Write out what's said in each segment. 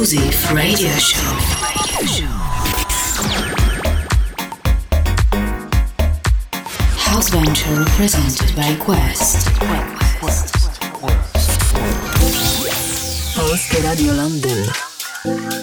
exclusive radio show. House Venture presented by Quest. Polskie Radio Londyn. showed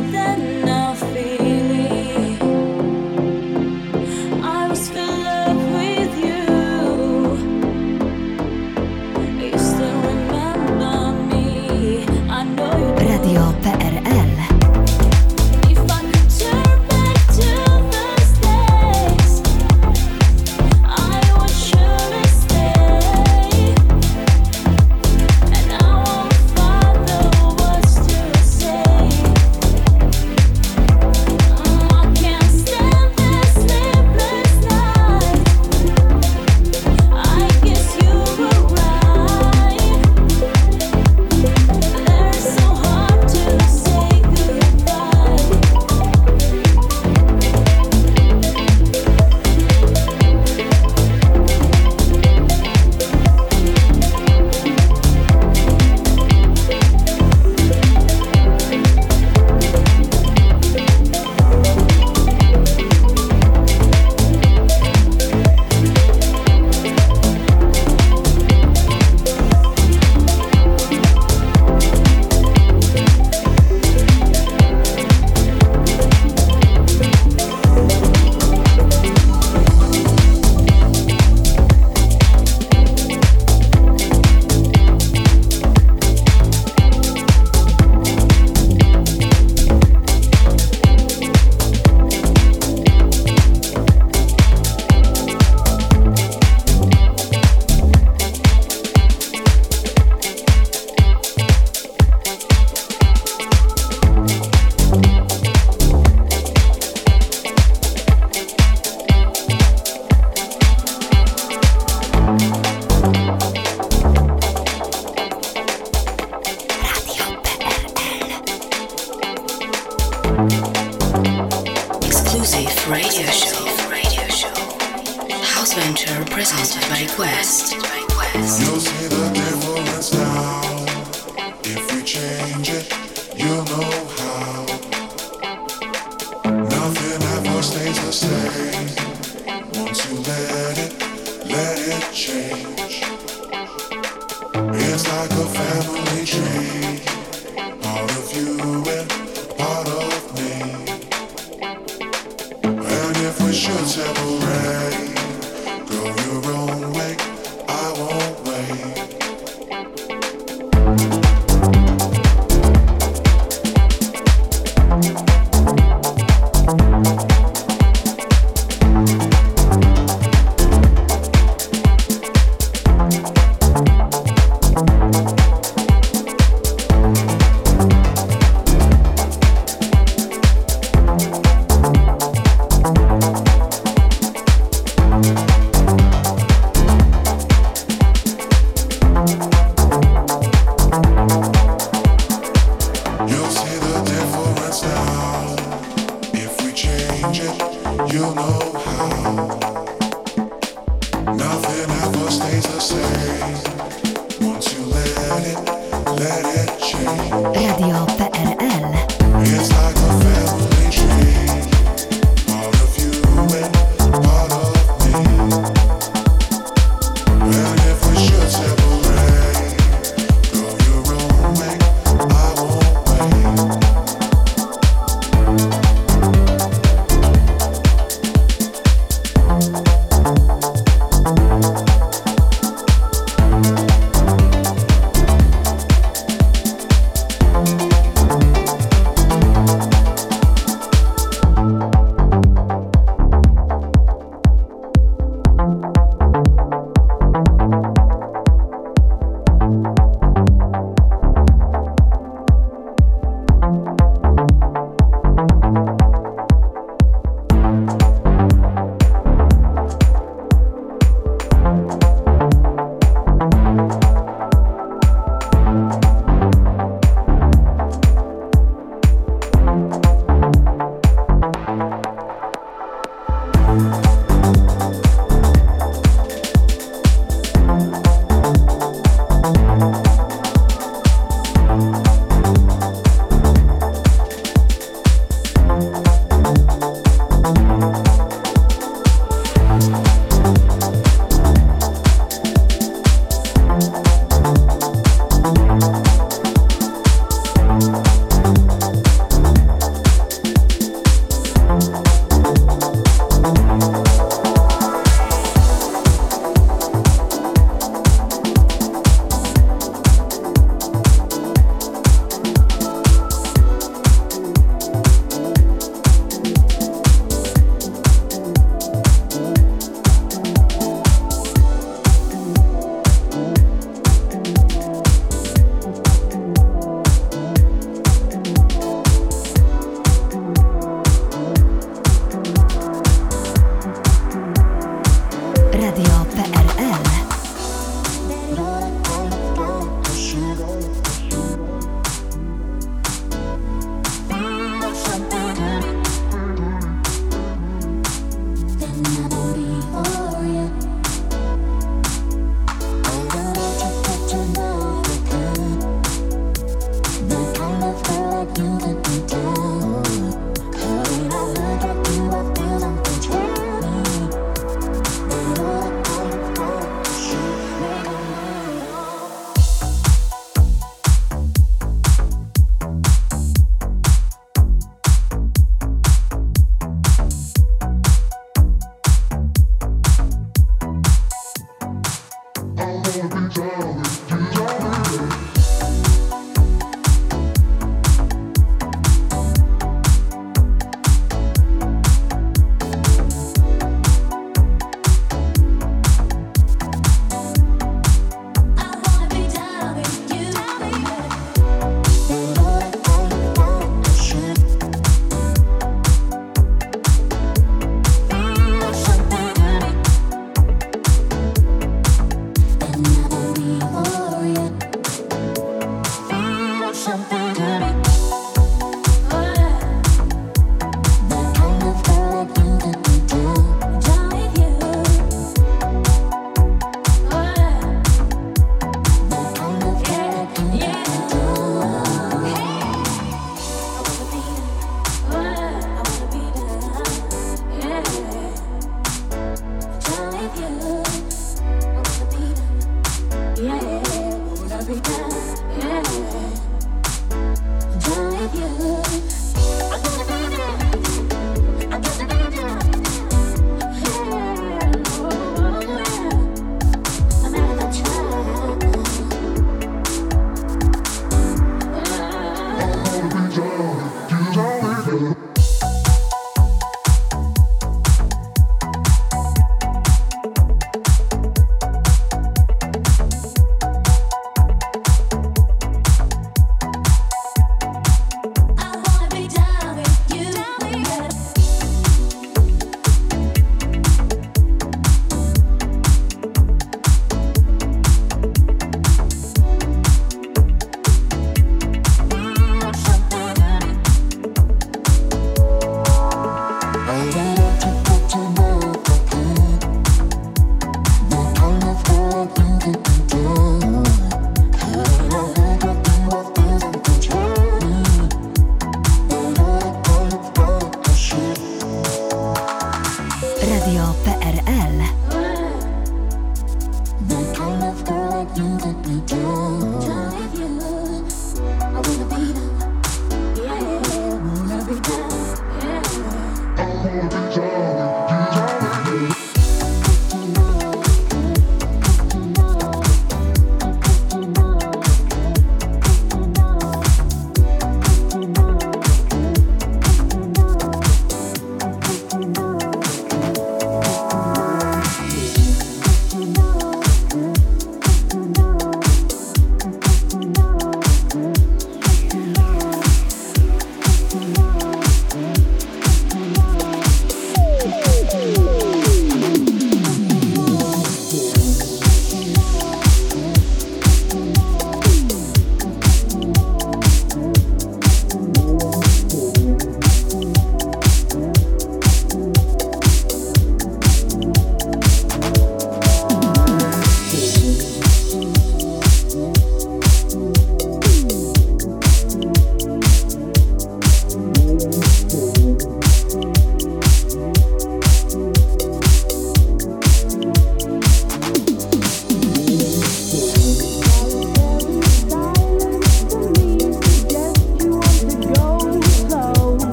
it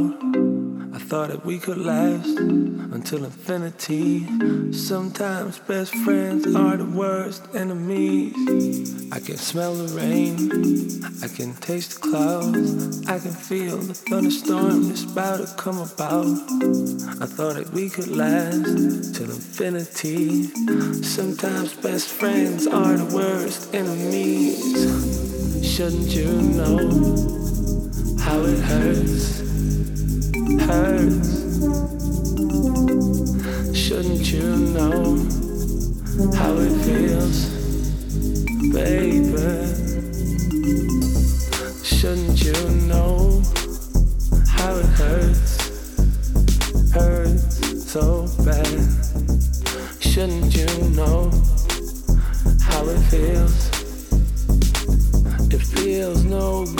I thought that we could last until infinity. Sometimes best friends are the worst enemies. I can smell the rain, I can taste the clouds, I can feel the thunderstorm that's about to come about. I thought that we could last till infinity. Sometimes best friends are the worst enemies. Shouldn't you know? how it hurts hurts. Shouldn't you know how it feels, baby? Shouldn't you know how it hurts, hurts so bad? Shouldn't you know how it feels? It feels no good.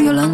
Radio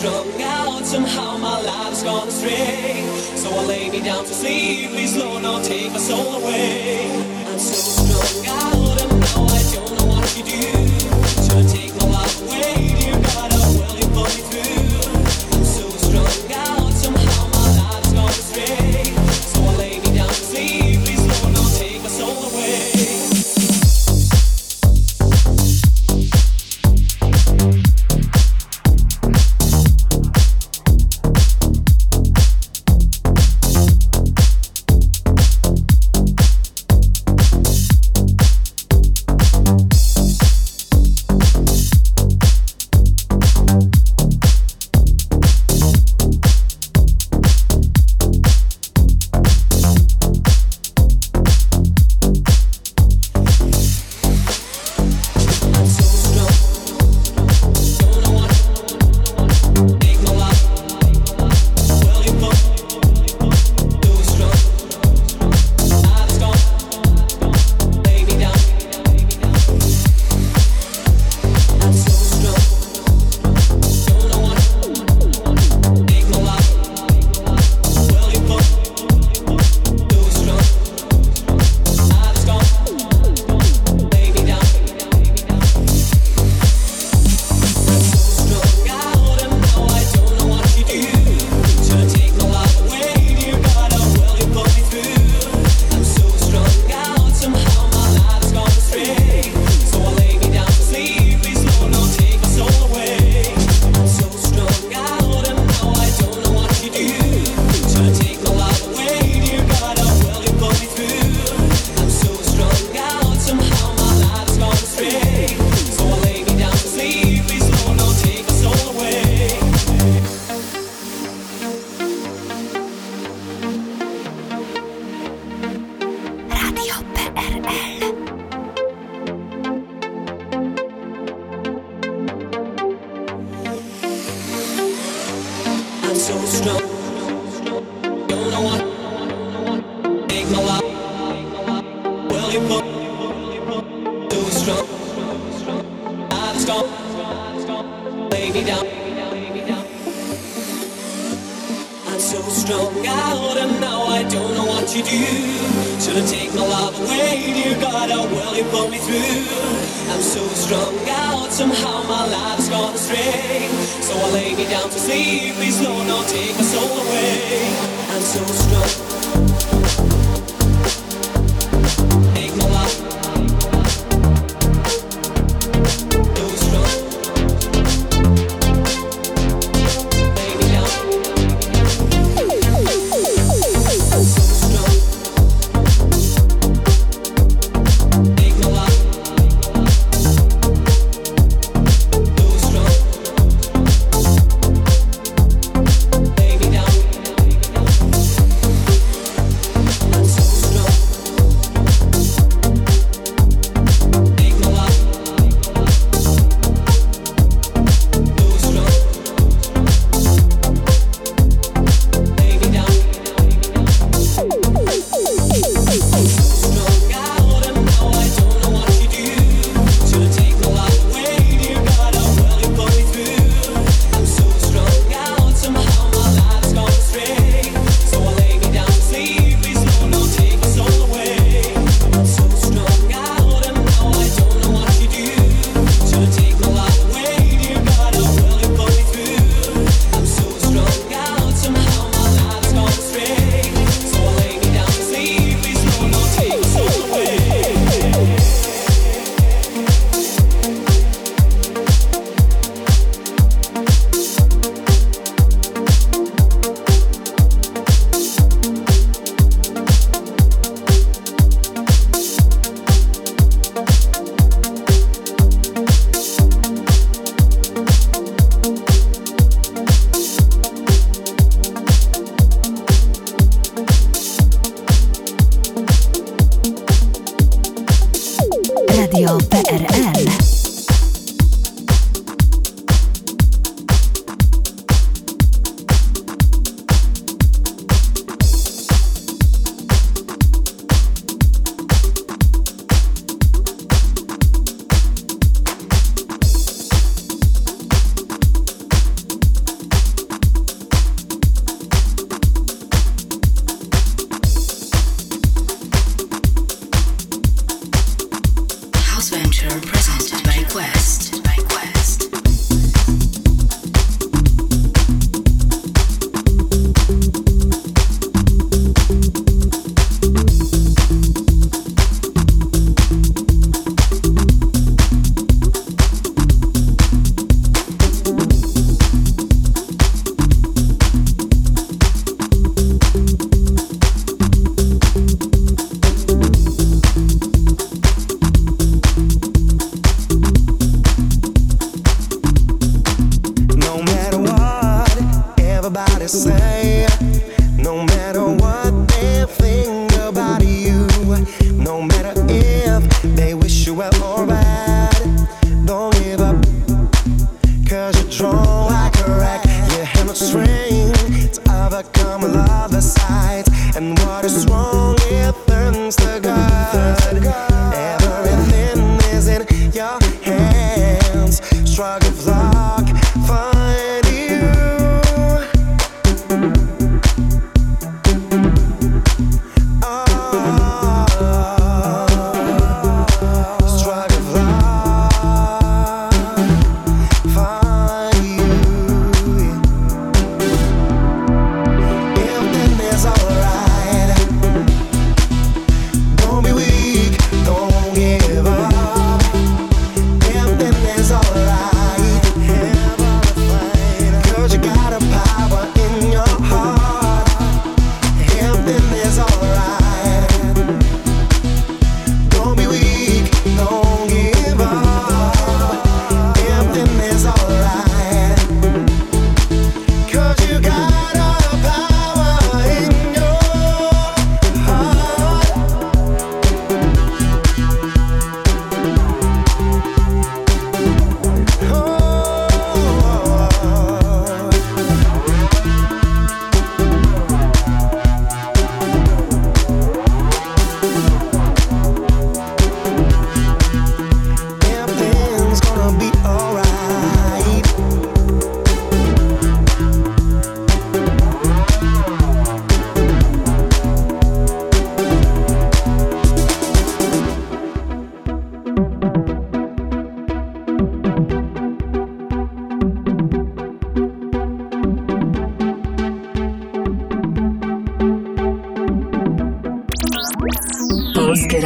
strung out, somehow my life's gone astray. So I lay me down to sleep, please Lord, don't take my soul away. I'm so strung out, and now I don't know what to do. So I take my life away.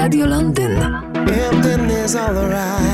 Cause you got a power in